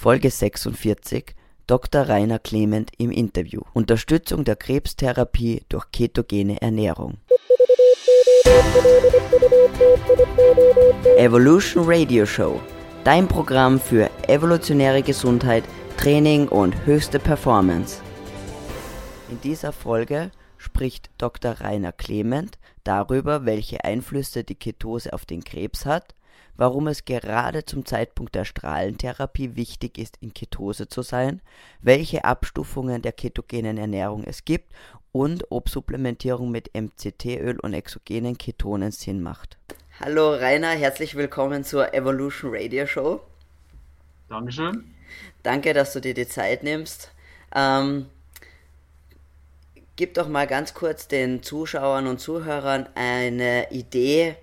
Folge 46 Dr. Rainer Clement im Interview. Unterstützung der Krebstherapie durch ketogene Ernährung. Evolution Radio Show. Dein Programm für evolutionäre Gesundheit, Training und höchste Performance. In dieser Folge spricht Dr. Rainer Clement darüber, welche Einflüsse die Ketose auf den Krebs hat, warum es gerade zum Zeitpunkt der Strahlentherapie wichtig ist, in Ketose zu sein, welche Abstufungen der ketogenen Ernährung es gibt und ob Supplementierung mit MCT-Öl und exogenen Ketonen Sinn macht. Hallo Rainer, herzlich willkommen zur Evolution Radio Show. Dankeschön. Danke, dass du dir die Zeit nimmst. Ähm, gib doch mal ganz kurz den Zuschauern und Zuhörern eine Idee,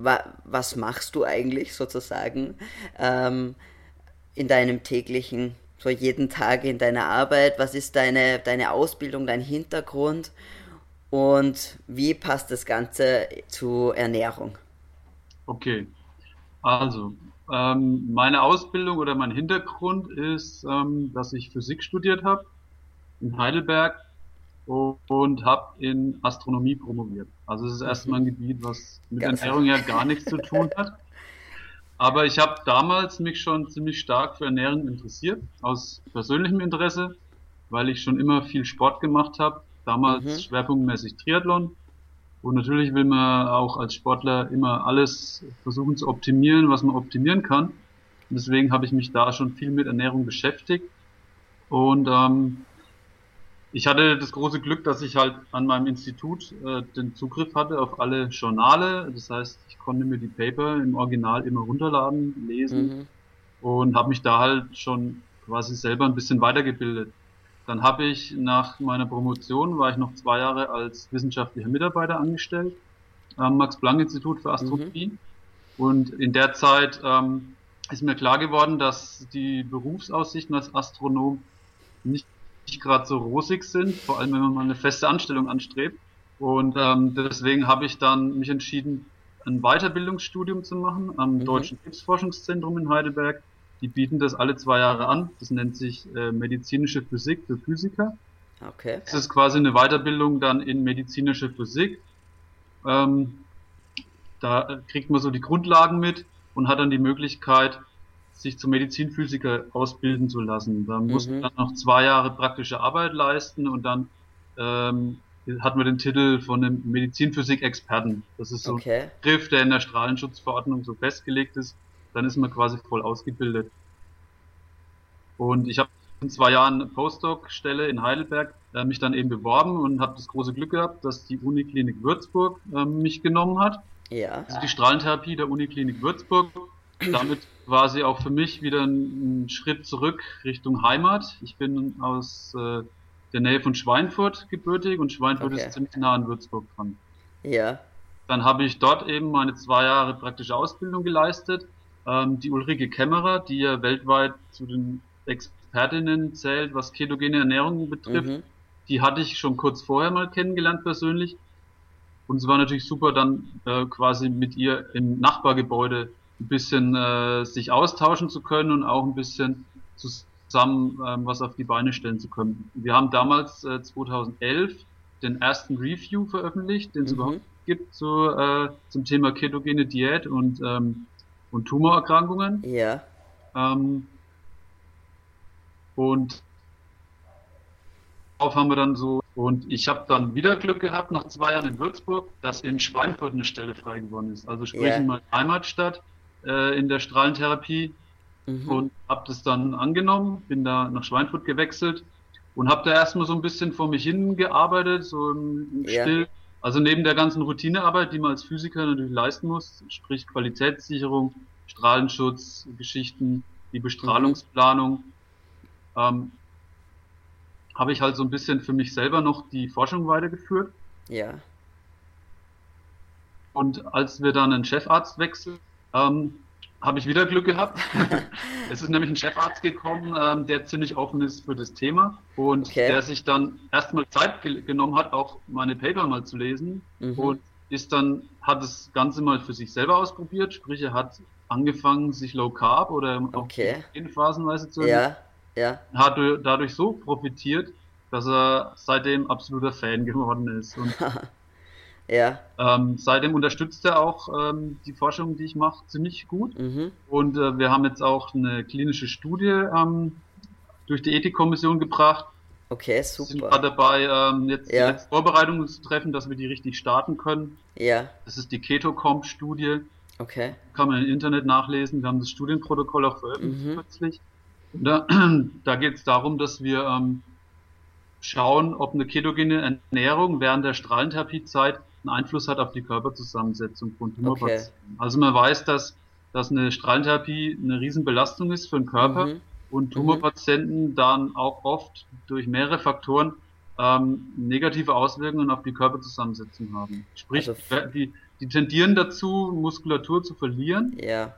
wa was machst du eigentlich sozusagen ähm, in deinem täglichen, so jeden Tag in deiner Arbeit, was ist deine, deine Ausbildung, dein Hintergrund? Und wie passt das Ganze zu Ernährung? Okay, also ähm, meine Ausbildung oder mein Hintergrund ist, ähm, dass ich Physik studiert habe in Heidelberg und habe in Astronomie promoviert. Also es ist erstmal ein Gebiet, was mit Ganz Ernährung ja gar nichts zu tun hat. Aber ich habe damals mich schon ziemlich stark für Ernährung interessiert, aus persönlichem Interesse, weil ich schon immer viel Sport gemacht habe. Damals mhm. schwerpunktmäßig Triathlon. Und natürlich will man auch als Sportler immer alles versuchen zu optimieren, was man optimieren kann. Und deswegen habe ich mich da schon viel mit Ernährung beschäftigt. Und ähm, ich hatte das große Glück, dass ich halt an meinem Institut äh, den Zugriff hatte auf alle Journale. Das heißt, ich konnte mir die Paper im Original immer runterladen, lesen mhm. und habe mich da halt schon quasi selber ein bisschen weitergebildet. Dann habe ich nach meiner Promotion, war ich noch zwei Jahre als wissenschaftlicher Mitarbeiter angestellt am Max-Planck-Institut für Astronomie. Mhm. Und in der Zeit ähm, ist mir klar geworden, dass die Berufsaussichten als Astronom nicht nicht gerade so rosig sind, vor allem wenn man mal eine feste Anstellung anstrebt. Und ähm, deswegen habe ich dann mich entschieden, ein Weiterbildungsstudium zu machen am mhm. Deutschen Krebsforschungszentrum in Heidelberg. Die bieten das alle zwei Jahre an. Das nennt sich äh, medizinische Physik für Physiker. Okay. Das ist quasi eine Weiterbildung dann in medizinische Physik. Ähm, da kriegt man so die Grundlagen mit und hat dann die Möglichkeit, sich zum Medizinphysiker ausbilden zu lassen. Da mhm. muss man dann noch zwei Jahre praktische Arbeit leisten und dann ähm, hat man den Titel von einem Medizinphysik-Experten. Das ist so okay. ein Begriff, der in der Strahlenschutzverordnung so festgelegt ist. Dann ist man quasi voll ausgebildet. Und ich habe in zwei Jahren eine Postdoc-Stelle in Heidelberg äh, mich dann eben beworben und habe das große Glück gehabt, dass die Uniklinik Würzburg äh, mich genommen hat. Ja. Also die Strahlentherapie der Uniklinik Würzburg. Damit war sie auch für mich wieder ein, ein Schritt zurück Richtung Heimat. Ich bin aus äh, der Nähe von Schweinfurt gebürtig und Schweinfurt okay. ist ziemlich nah an Würzburg dran. Ja. Dann habe ich dort eben meine zwei Jahre praktische Ausbildung geleistet. Ähm, die Ulrike Kämmerer, die ja weltweit zu den Expertinnen zählt, was ketogene Ernährung betrifft, mhm. die hatte ich schon kurz vorher mal kennengelernt persönlich. Und es war natürlich super, dann äh, quasi mit ihr im Nachbargebäude ein bisschen äh, sich austauschen zu können und auch ein bisschen zusammen ähm, was auf die Beine stellen zu können. Wir haben damals äh, 2011 den ersten Review veröffentlicht, den es mhm. überhaupt gibt zu, äh, zum Thema ketogene Diät und, ähm, und Tumorerkrankungen. Ja. Ähm, und darauf haben wir dann so, und ich habe dann wieder Glück gehabt, nach zwei Jahren in Würzburg, dass in Schweinfurt eine Stelle frei geworden ist. Also sprich yeah. in meiner Heimatstadt äh, in der Strahlentherapie mhm. und habe das dann angenommen, bin da nach Schweinfurt gewechselt und habe da erstmal so ein bisschen vor mich hin gearbeitet, so im, ja. Still. Also neben der ganzen Routinearbeit, die man als Physiker natürlich leisten muss, sprich Qualitätssicherung, Strahlenschutz, Geschichten, die Bestrahlungsplanung, mhm. ähm, habe ich halt so ein bisschen für mich selber noch die Forschung weitergeführt. Ja. Und als wir dann einen Chefarzt wechseln, ähm, habe ich wieder Glück gehabt. es ist nämlich ein Chefarzt gekommen, ähm, der ziemlich offen ist für das Thema und okay. der sich dann erstmal Zeit ge genommen hat, auch meine Paper mal zu lesen mhm. und ist dann, hat das Ganze mal für sich selber ausprobiert, sprich er hat angefangen, sich Low Carb oder Okay. in phasenweise zu. Ja, ja. Hat dadurch so profitiert, dass er seitdem absoluter Fan geworden ist. Und Ja. ähm, seitdem unterstützt er auch ähm, die Forschung, die ich mache, ziemlich gut. Mhm. Und äh, wir haben jetzt auch eine klinische Studie ähm, durch die Ethikkommission gebracht. Okay, Wir sind super. gerade dabei, ähm, jetzt Ja. die Vorbereitungen zu treffen, dass wir die richtig starten können. Ja, Das ist die Keto-Comp-Studie. okay. Kann man im Internet nachlesen. Wir haben das Studienprotokoll auch veröffentlicht Mhm. kürzlich. Und da, da geht es darum, dass wir ähm, schauen, ob eine ketogene Ernährung während der Strahlentherapie-Zeit einen Einfluss hat auf die Körperzusammensetzung von Tumorpatienten. Also man weiß, dass, dass eine Strahlentherapie eine Riesenbelastung ist für den Körper Mhm. und Tumorpatienten dann auch oft durch mehrere Faktoren ähm, negative Auswirkungen auf die Körperzusammensetzung haben. Sprich, Also- die, die tendieren dazu, Muskulatur zu verlieren Ja.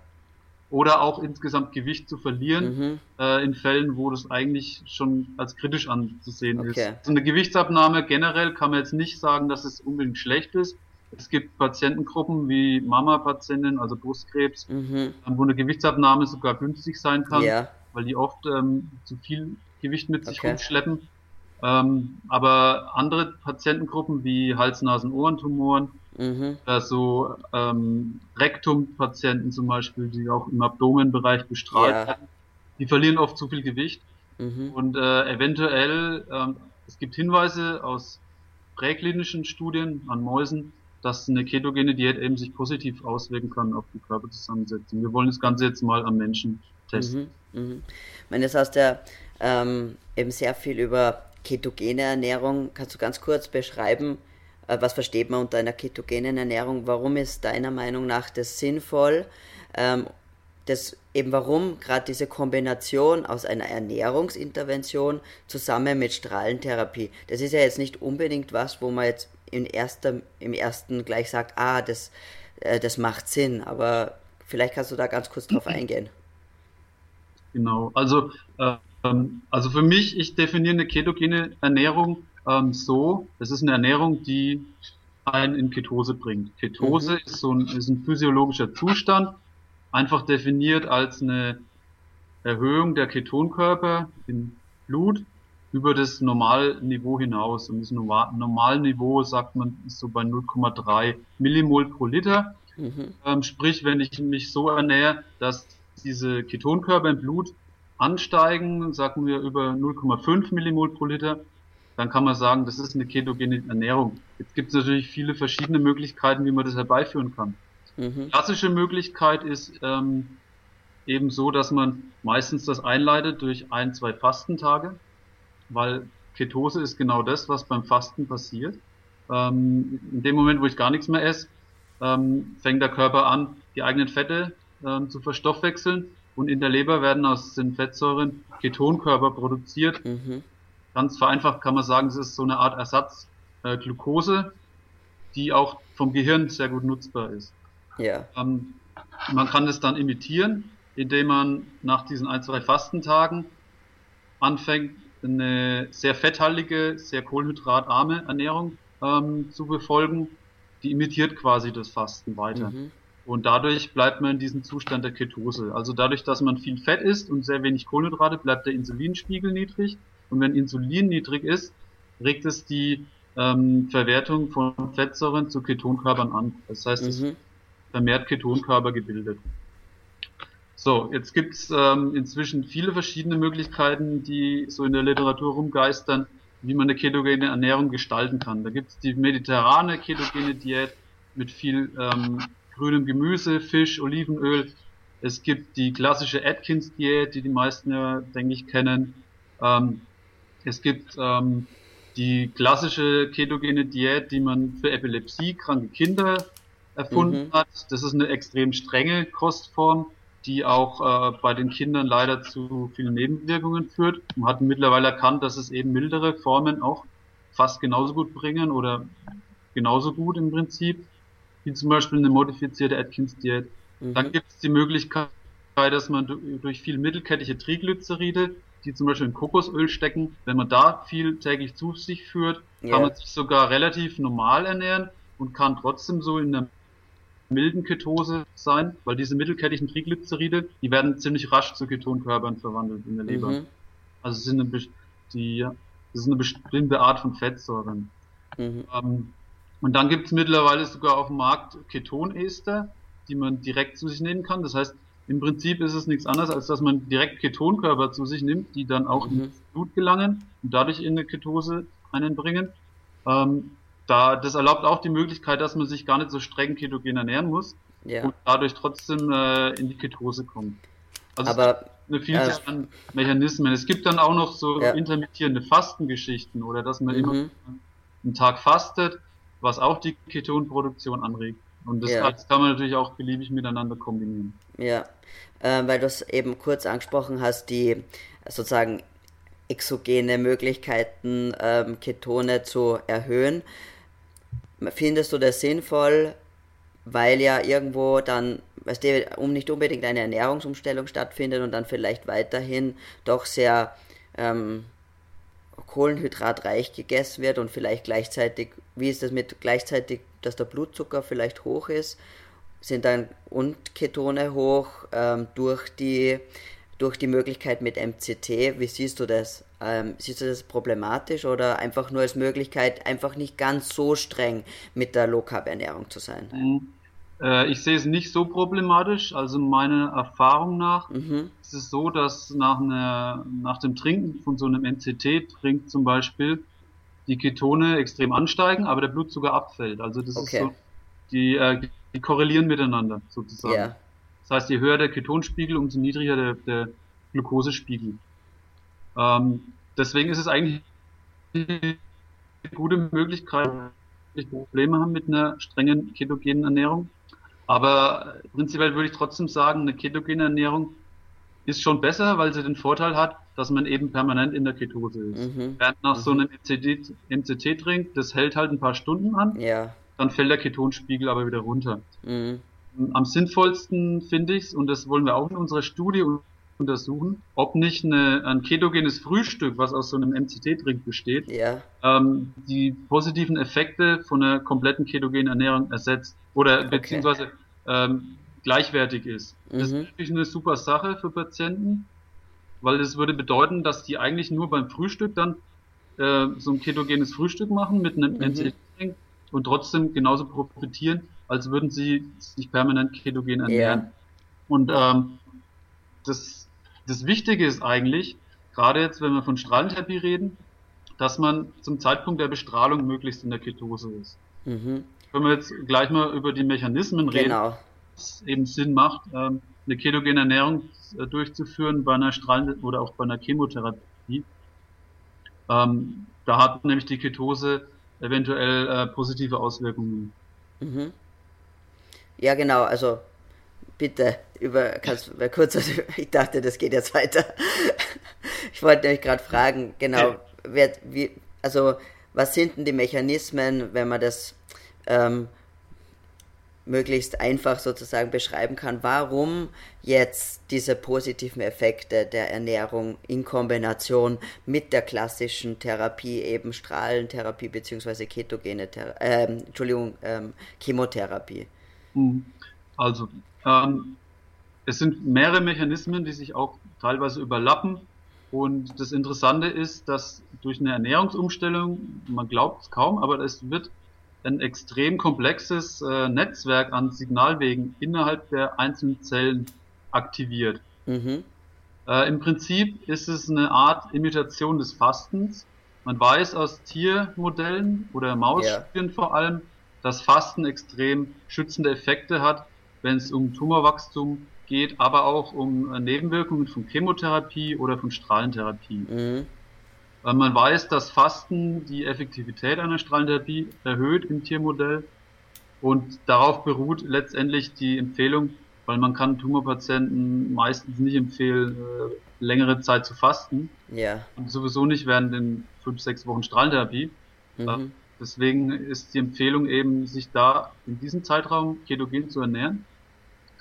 Oder auch insgesamt Gewicht zu verlieren, Mhm. äh, in Fällen, wo das eigentlich schon als kritisch anzusehen ist. Okay. Also eine Gewichtsabnahme generell kann man jetzt nicht sagen, dass es unbedingt schlecht ist. Es gibt Patientengruppen wie Mama-Patientinnen, also Brustkrebs, Mhm. wo eine Gewichtsabnahme sogar günstig sein kann, Ja. weil die oft ähm, zu viel Gewicht mit sich Okay. rumschleppen. Ähm, aber andere Patientengruppen wie Hals-Nasen-Ohrentumoren, Mhm. oder so ähm, Rektum-Patienten zum Beispiel, die auch im Abdomenbereich bestrahlt Ja. werden, die verlieren oft zu viel Gewicht Mhm. und äh, eventuell, ähm, es gibt Hinweise aus präklinischen Studien an Mäusen, dass eine ketogene Diät eben sich positiv auswirken kann auf die Körperzusammensetzung. Wir wollen das Ganze jetzt mal am Menschen testen. Mhm. Mhm. Ich meine, das hast ja ähm, eben sehr viel über ketogene Ernährung. Kannst du ganz kurz beschreiben, äh, was versteht man unter einer ketogenen Ernährung? Warum ist deiner Meinung nach das sinnvoll? Ähm, das eben warum gerade diese Kombination aus einer Ernährungsintervention zusammen mit Strahlentherapie. Das ist ja jetzt nicht unbedingt was, wo man jetzt in erster, im ersten gleich sagt, ah, das, äh, das macht Sinn. Aber vielleicht kannst du da ganz kurz drauf eingehen. Genau. Also, ähm, also für mich, ich definiere eine ketogene Ernährung ähm, so, es ist eine Ernährung, die einen in Ketose bringt. Ketose ist so ein, ist ein physiologischer Zustand, einfach definiert als eine Erhöhung der Ketonkörper im Blut über das Normalniveau hinaus. Und das Norma- Normalniveau, sagt man, ist so bei 0,3 Millimol pro Liter. Mhm. Ähm, sprich, wenn ich mich so ernähre, dass diese Ketonkörper im Blut ansteigen, sagen wir über 0,5 Millimol pro Liter, dann kann man sagen, das ist eine ketogene Ernährung. Jetzt gibt es natürlich viele verschiedene Möglichkeiten, wie man das herbeiführen kann. Mhm. Klassische Möglichkeit ist ähm, eben so, dass man meistens das einleitet durch ein, zwei Fastentage, weil Ketose ist genau das, was beim Fasten passiert. Ähm, in dem Moment, wo ich gar nichts mehr esse, ähm, fängt der Körper an, die eigenen Fette ähm, zu verstoffwechseln und in der Leber werden aus den Fettsäuren Ketonkörper produziert. Mhm. Ganz vereinfacht kann man sagen, es ist so eine Art Ersatz äh, Glucose, die auch vom Gehirn sehr gut nutzbar ist. Ja. Ähm, man kann es dann imitieren, indem man nach diesen ein, zwei Fastentagen anfängt, eine sehr fetthaltige, sehr kohlenhydratarme Ernährung ähm, zu befolgen. Die imitiert quasi das Fasten weiter. Mhm. Und dadurch bleibt man in diesem Zustand der Ketose. Also dadurch, dass man viel Fett isst und sehr wenig Kohlenhydrate, bleibt der Insulinspiegel niedrig. Und wenn Insulin niedrig ist, regt es die ähm, Verwertung von Fettsäuren zu Ketonkörpern an. Das heißt, es Mhm. vermehrt Ketonkörper gebildet. So, jetzt gibt's ähm, inzwischen viele verschiedene Möglichkeiten, die so in der Literatur rumgeistern, wie man eine ketogene Ernährung gestalten kann. Da gibt's die mediterrane ketogene Diät mit viel ähm, grünem Gemüse, Fisch, Olivenöl. Es gibt die klassische Atkins-Diät, die die meisten ja, denke ich, kennen. Ähm, es gibt ähm, die klassische ketogene Diät, die man für epilepsiekranke Kinder erfunden Mhm. hat. Das ist eine extrem strenge Kostform, die auch äh, bei den Kindern leider zu vielen Nebenwirkungen führt. Man hat mittlerweile erkannt, dass es eben mildere Formen auch fast genauso gut bringen oder genauso gut im Prinzip, wie zum Beispiel eine modifizierte Atkins-Diät. Dann Mhm. gibt es die Möglichkeit, dass man du- durch viel mittelkettige Triglyceride, die zum Beispiel in Kokosöl stecken, wenn man da viel täglich zu sich führt, Ja. kann man sich sogar relativ normal ernähren und kann trotzdem so in der milden Ketose sein, weil diese mittelkettigen Triglyceride, die werden ziemlich rasch zu Ketonkörpern verwandelt in der Leber. Mhm. Also es sind eine, die, das ist eine bestimmte Art von Fettsäuren. Mhm. Ähm, und dann gibt es mittlerweile sogar auf dem Markt Ketonester, die man direkt zu sich nehmen kann. Das heißt, im Prinzip ist es nichts anderes, als dass man direkt Ketonkörper zu sich nimmt, die dann auch mhm. ins Blut gelangen und dadurch in eine Ketose einen bringen. Ähm, da, das erlaubt auch die Möglichkeit, dass man sich gar nicht so streng ketogen ernähren muss ja. und dadurch trotzdem äh, in die Ketose kommt. Also Aber eine Vielzahl äh, an Mechanismen. Es gibt dann auch noch so ja. intermittierende Fastengeschichten oder dass man mhm. immer einen Tag fastet, was auch die Ketonproduktion anregt. Und das, ja. kann man natürlich auch beliebig miteinander kombinieren. Ja, äh, weil du es eben kurz angesprochen hast, die sozusagen exogene Möglichkeiten, ähm, Ketone zu erhöhen. Findest du das sinnvoll, weil ja irgendwo dann, weißt du, um nicht unbedingt eine Ernährungsumstellung stattfindet und dann vielleicht weiterhin doch sehr ähm, kohlenhydratreich gegessen wird und vielleicht gleichzeitig, wie ist das mit gleichzeitig, dass der Blutzucker vielleicht hoch ist, sind dann und Ketone hoch ähm, durch die durch die Möglichkeit mit MCT. Wie siehst du das? Ähm, siehst du das problematisch oder einfach nur als Möglichkeit, einfach nicht ganz so streng mit der Low Carb Ernährung zu sein? Mhm. Äh, ich sehe es nicht so problematisch. Also meiner Erfahrung nach mhm. ist es so, dass nach, einer, nach dem Trinken von so einem MCT-Trink zum Beispiel die Ketone extrem ansteigen, aber der Blutzucker abfällt. Also das okay. ist so, die, äh, die korrelieren miteinander sozusagen. Ja. Das heißt, je höher der Ketonspiegel, umso niedriger der, der Glukosespiegel. Ähm, deswegen ist es eigentlich eine gute Möglichkeit, wenn Probleme haben mit einer strengen ketogenen Ernährung, aber prinzipiell würde ich trotzdem sagen, eine ketogene Ernährung ist schon besser, weil sie den Vorteil hat, dass man eben permanent in der Ketose ist. Mhm. Während nach mhm. so einem MCT, MCT trinkt, das hält halt ein paar Stunden an, ja. dann fällt der Ketonspiegel aber wieder runter. Mhm. Am sinnvollsten finde ich es, und das wollen wir auch in unserer Studie untersuchen, ob nicht eine, ein ketogenes Frühstück, was aus so einem MCT-Drink besteht, ja. ähm, die positiven Effekte von einer kompletten ketogenen Ernährung ersetzt oder okay. beziehungsweise ähm, gleichwertig ist. Mhm. Das ist natürlich eine super Sache für Patienten, weil das würde bedeuten, dass die eigentlich nur beim Frühstück dann äh, so ein ketogenes Frühstück machen mit einem mhm. MCT-Drink und trotzdem genauso profitieren, als würden sie sich permanent ketogen ernähren. Ja. Und ähm, das, das Wichtige ist eigentlich, gerade jetzt, wenn wir von Strahlentherapie reden, dass man zum Zeitpunkt der Bestrahlung möglichst in der Ketose ist. Mhm. Wenn wir jetzt gleich mal über die Mechanismen reden, genau. es eben Sinn macht, ähm, eine ketogene Ernährung äh, durchzuführen bei einer Strahlen- oder auch bei einer Chemotherapie. Ähm, da hat nämlich die Ketose eventuell äh, positive Auswirkungen. Mhm. Ja, genau, also bitte, über, kannst du kurz, ich dachte, das geht jetzt weiter. Ich wollte nämlich gerade fragen, genau, wer, wie, also was sind denn die Mechanismen, wenn man das ähm, möglichst einfach sozusagen beschreiben kann, warum jetzt diese positiven Effekte der Ernährung in Kombination mit der klassischen Therapie, eben Strahlentherapie beziehungsweise ketogene Therapie, äh, Entschuldigung, ähm, Chemotherapie. Mhm. Also, ähm, es sind mehrere Mechanismen, die sich auch teilweise überlappen. Und das Interessante ist, dass durch eine Ernährungsumstellung, man glaubt es kaum, aber es wird ein extrem komplexes äh, Netzwerk an Signalwegen innerhalb der einzelnen Zellen aktiviert. Mhm. Äh, Im Prinzip ist es eine Art Imitation des Fastens. Man weiß aus Tiermodellen oder Mausstudien yeah. vor allem, dass Fasten extrem schützende Effekte hat, wenn es um Tumorwachstum geht, aber auch um äh, Nebenwirkungen von Chemotherapie oder von Strahlentherapie. Mhm. Man weiß, dass Fasten die Effektivität einer Strahlentherapie erhöht im Tiermodell und darauf beruht letztendlich die Empfehlung, weil man kann Tumorpatienten meistens nicht empfehlen, äh, längere Zeit zu fasten. Ja. Und sowieso nicht während den fünf, sechs Wochen Strahlentherapie. Mhm. Deswegen ist die Empfehlung eben, sich da in diesem Zeitraum ketogen zu ernähren.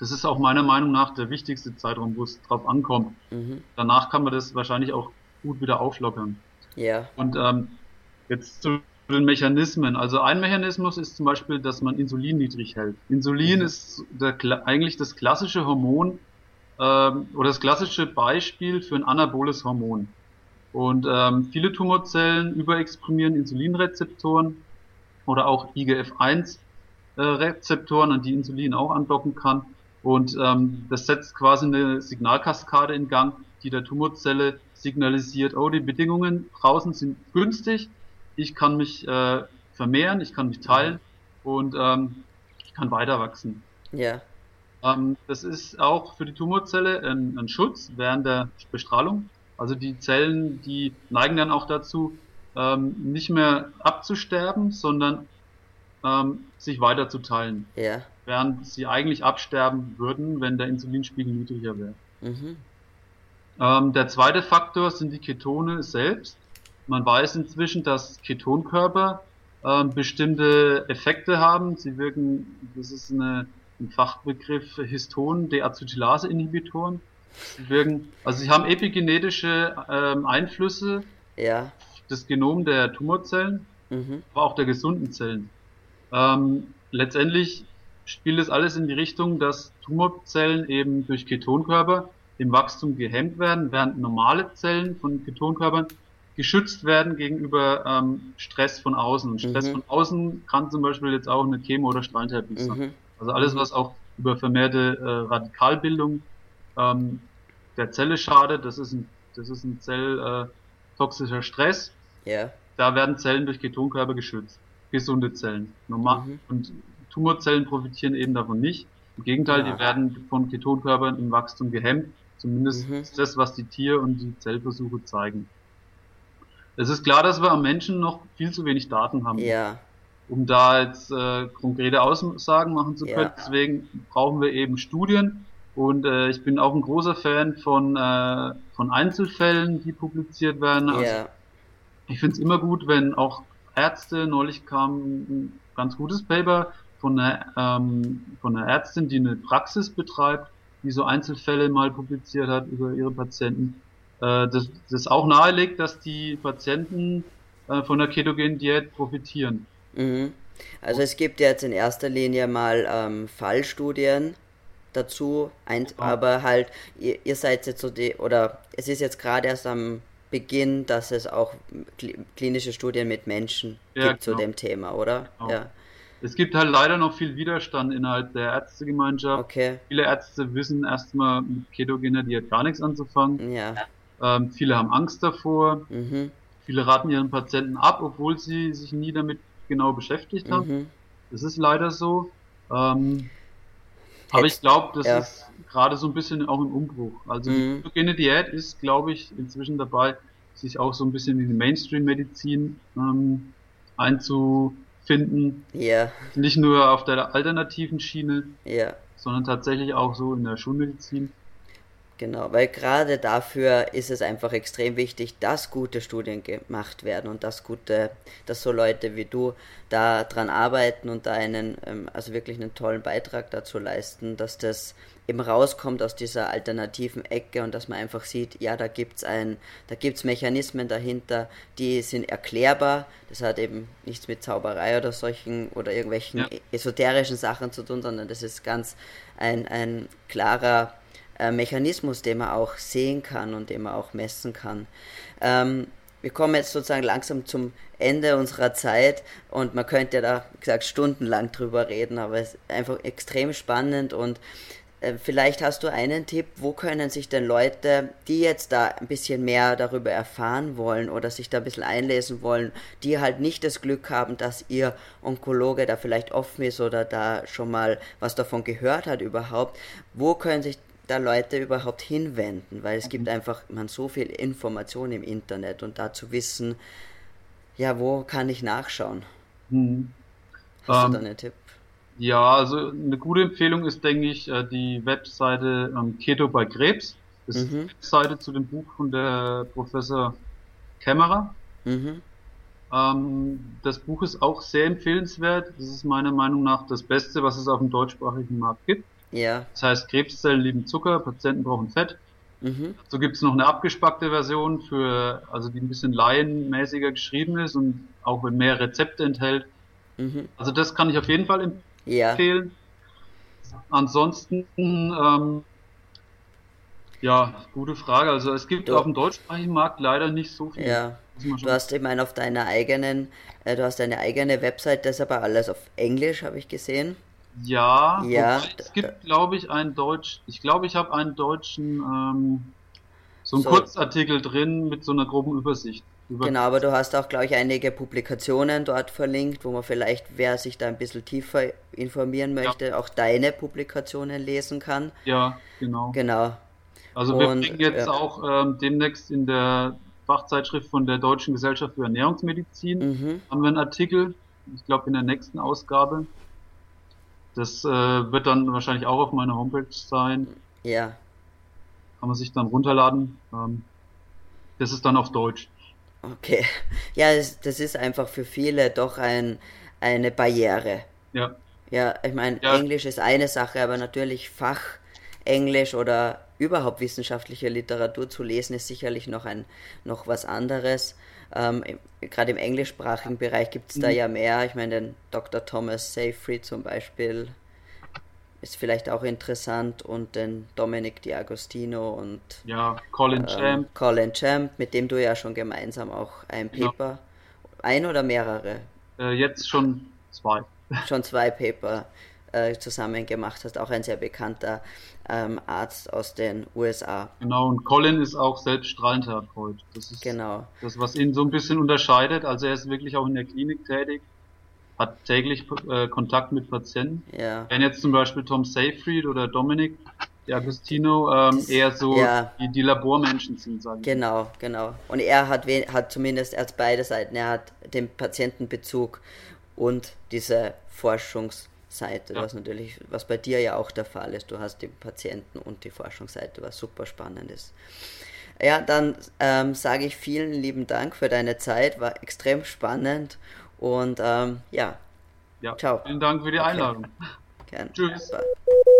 Das ist auch meiner Meinung nach der wichtigste Zeitraum, wo es drauf ankommt. Mhm. Danach kann man das wahrscheinlich auch gut wieder auflockern. Ja. Und ähm, jetzt zu den Mechanismen. Also ein Mechanismus ist zum Beispiel, dass man Insulin niedrig hält. Insulin mhm. ist der, eigentlich das klassische Hormon ähm, oder das klassische Beispiel für ein anaboles Hormon. Und ähm, viele Tumorzellen überexprimieren Insulinrezeptoren oder auch IGF-1 äh, Rezeptoren, an die Insulin auch andocken kann. Und ähm, das setzt quasi eine Signalkaskade in Gang, die der Tumorzelle signalisiert, oh, die Bedingungen draußen sind günstig, ich kann mich äh, vermehren, ich kann mich teilen und ähm, ich kann weiter wachsen. Ja. Ähm, das ist auch für die Tumorzelle ein, ein, Schutz während der Bestrahlung. Also die Zellen, die neigen dann auch dazu, ähm, nicht mehr abzusterben, sondern ähm, sich weiter zu teilen. Ja. Während sie eigentlich absterben würden, wenn der Insulinspiegel niedriger wäre. Mhm. Ähm, der zweite Faktor sind die Ketone selbst. Man weiß inzwischen, dass Ketonkörper ähm, bestimmte Effekte haben. Sie wirken, das ist eine, ein Fachbegriff, Histon-Deacetylase-Inhibitoren. Sie wirken, also sie haben epigenetische ähm, Einflüsse ja. das Genom der Tumorzellen, mhm. aber auch der gesunden Zellen. Ähm, letztendlich spielt es alles in die Richtung, dass Tumorzellen eben durch Ketonkörper im Wachstum gehemmt werden, während normale Zellen von Ketonkörpern geschützt werden gegenüber ähm, Stress von außen. Und Stress mhm. von außen kann zum Beispiel jetzt auch eine Chemo- oder Strahlentherapie sein. Mhm. Also alles, was auch über vermehrte äh, Radikalbildung ähm, der Zelle schadet, das ist ein, das ist ein zelltoxischer äh, Stress. Ja. Da werden Zellen durch Ketonkörper geschützt. Gesunde Zellen. Normal. Mhm. Und Tumorzellen profitieren eben davon nicht. Im Gegenteil, ja. die werden von Ketonkörpern im Wachstum gehemmt. Zumindest mhm. ist das, was die Tier- und die Zellversuche zeigen. Es ist klar, dass wir am Menschen noch viel zu wenig Daten haben. Ja. Um da jetzt äh, konkrete Aussagen machen zu können. Ja. Deswegen brauchen wir eben Studien. Und äh, ich bin auch ein großer Fan von, äh, von Einzelfällen, die publiziert werden. Also ja. Ich finde es immer gut, wenn auch Ärzte, neulich kam ein ganz gutes Paper von einer, ähm, von einer Ärztin, die eine Praxis betreibt, die so Einzelfälle mal publiziert hat über ihre Patienten äh, das, das auch nahelegt, dass die Patienten äh, von der ketogenen Diät profitieren. Mhm. Also es gibt jetzt in erster Linie mal ähm, Fallstudien dazu, ein, ja. aber halt, ihr, ihr, seid jetzt so die, oder es ist jetzt gerade erst am Beginn, dass es auch klinische Studien mit Menschen ja, gibt genau. zu dem Thema, oder? Genau. Ja. Es gibt halt leider noch viel Widerstand innerhalb der Ärztegemeinschaft. Okay. Viele Ärzte wissen erstmal mit ketogener Diät gar nichts anzufangen. Ja. Ähm, viele haben Angst davor. Mhm. Viele raten ihren Patienten ab, obwohl sie sich nie damit genau beschäftigt haben. Mhm. Das ist leider so. Ähm, aber ich glaube, das ja. ist gerade so ein bisschen auch im Umbruch. Also mhm. die ketogene Diät ist, glaube ich, inzwischen dabei, sich auch so ein bisschen in die Mainstream-Medizin ähm, einzufinden. Ja. Nicht nur auf der alternativen Schiene, ja. sondern tatsächlich auch so in der Schulmedizin. Genau, weil gerade dafür ist es einfach extrem wichtig, dass gute Studien gemacht werden und dass gute, dass so Leute wie du da dran arbeiten und da einen, ähm, also wirklich einen tollen Beitrag dazu leisten, dass das eben rauskommt aus dieser alternativen Ecke und dass man einfach sieht, ja, da gibt's ein, da gibt's Mechanismen dahinter, die sind erklärbar. Das hat eben nichts mit Zauberei oder solchen oder irgendwelchen ja. esoterischen Sachen zu tun, sondern das ist ganz ein, ein klarer Mechanismus, den man auch sehen kann und den man auch messen kann. Ähm, wir kommen jetzt sozusagen langsam zum Ende unserer Zeit und man könnte ja da, wie gesagt, stundenlang drüber reden, aber es ist einfach extrem spannend und äh, vielleicht hast du einen Tipp, wo können sich denn Leute, die jetzt da ein bisschen mehr darüber erfahren wollen oder sich da ein bisschen einlesen wollen, die halt nicht das Glück haben, dass ihr Onkologe da vielleicht offen ist oder da schon mal was davon gehört hat überhaupt, wo können sich da Leute überhaupt hinwenden, weil es gibt mhm. einfach man so viel Information im Internet und da zu wissen, ja, wo kann ich nachschauen? Mhm. Hast ähm, du da einen Tipp? Ja, also eine gute Empfehlung ist, denke ich, äh, die Webseite ähm, Keto bei Krebs. Das mhm. ist die Webseite zu dem Buch von der Professor Kämmerer. Mhm. Ähm, das Buch ist auch sehr empfehlenswert. Das ist meiner Meinung nach das Beste, was es auf dem deutschsprachigen Markt gibt. Ja. Das heißt, Krebszellen lieben Zucker, Patienten brauchen Fett. Mhm. So gibt es noch eine abgespackte Version für, also die ein bisschen laienmäßiger geschrieben ist und auch mehr Rezepte enthält. Mhm. Also das kann ich auf jeden Fall empfehlen. Ja. Ansonsten, ähm, ja, gute Frage. Also es gibt du, auf dem deutschsprachigen Markt leider nicht so viel. Ja. Du hast, ich meine, auf deiner eigenen, äh, du hast deine eigene Website, das ist aber alles auf Englisch, habe ich gesehen. Ja, ja es gibt, glaube ich, einen Deutsch, ich glaube, ich habe einen deutschen, ähm, so einen so. Kurzartikel drin mit so einer groben Übersicht. Über genau, aber du hast auch, glaube ich, einige Publikationen dort verlinkt, wo man vielleicht, wer sich da ein bisschen tiefer informieren möchte, ja. auch deine Publikationen lesen kann. Ja, genau. Genau. Also wir Und, bringen jetzt ja. auch ähm, demnächst in der Fachzeitschrift von der Deutschen Gesellschaft für Ernährungsmedizin mhm. haben wir einen Artikel, ich glaube in der nächsten Ausgabe. Das äh, wird dann wahrscheinlich auch auf meiner Homepage sein. Ja. Kann man sich dann runterladen. Ähm, das ist dann auf Deutsch. Okay. Ja, das, das ist einfach für viele doch ein, eine Barriere. Ja. Ja, ich meine, ja. Englisch ist eine Sache, aber natürlich Fachenglisch oder überhaupt wissenschaftliche Literatur zu lesen, ist sicherlich noch ein noch was anderes. Ähm, Gerade im englischsprachigen Bereich gibt es da mhm. ja mehr. Ich meine, den Dr. Thomas Seyfried zum Beispiel ist vielleicht auch interessant und den Dominic D'Agostino und ja, Colin ähm, Champ. Colin Champ, mit dem du ja schon gemeinsam auch ein Paper, ja. ein oder mehrere? Äh, jetzt schon zwei. Schon zwei Paper äh, zusammen gemacht hast, auch ein sehr bekannter ähm, Arzt aus den USA. Genau, und Colin ist auch selbst Strahlentherapeut. Das ist genau. das, was ihn so ein bisschen unterscheidet. Also er ist wirklich auch in der Klinik tätig, hat täglich äh, Kontakt mit Patienten. Ja. Wenn jetzt zum Beispiel Tom Seyfried oder Dominik die Agostino ähm, eher so ja. die, die Labormenschen sind, sagen. Genau, genau. Und er hat, hat zumindest erst beide Seiten. Er hat den Patientenbezug und diese Forschungs- Seite, ja. was natürlich, was bei dir ja auch der Fall ist. Du hast die Patienten- und die Forschungsseite, was super spannend ist. Ja, dann ähm, sage ich vielen lieben Dank für deine Zeit, war extrem spannend und ähm, ja. ja. Ciao. Vielen Dank für die Einladung. Okay. Tschüss. Bye.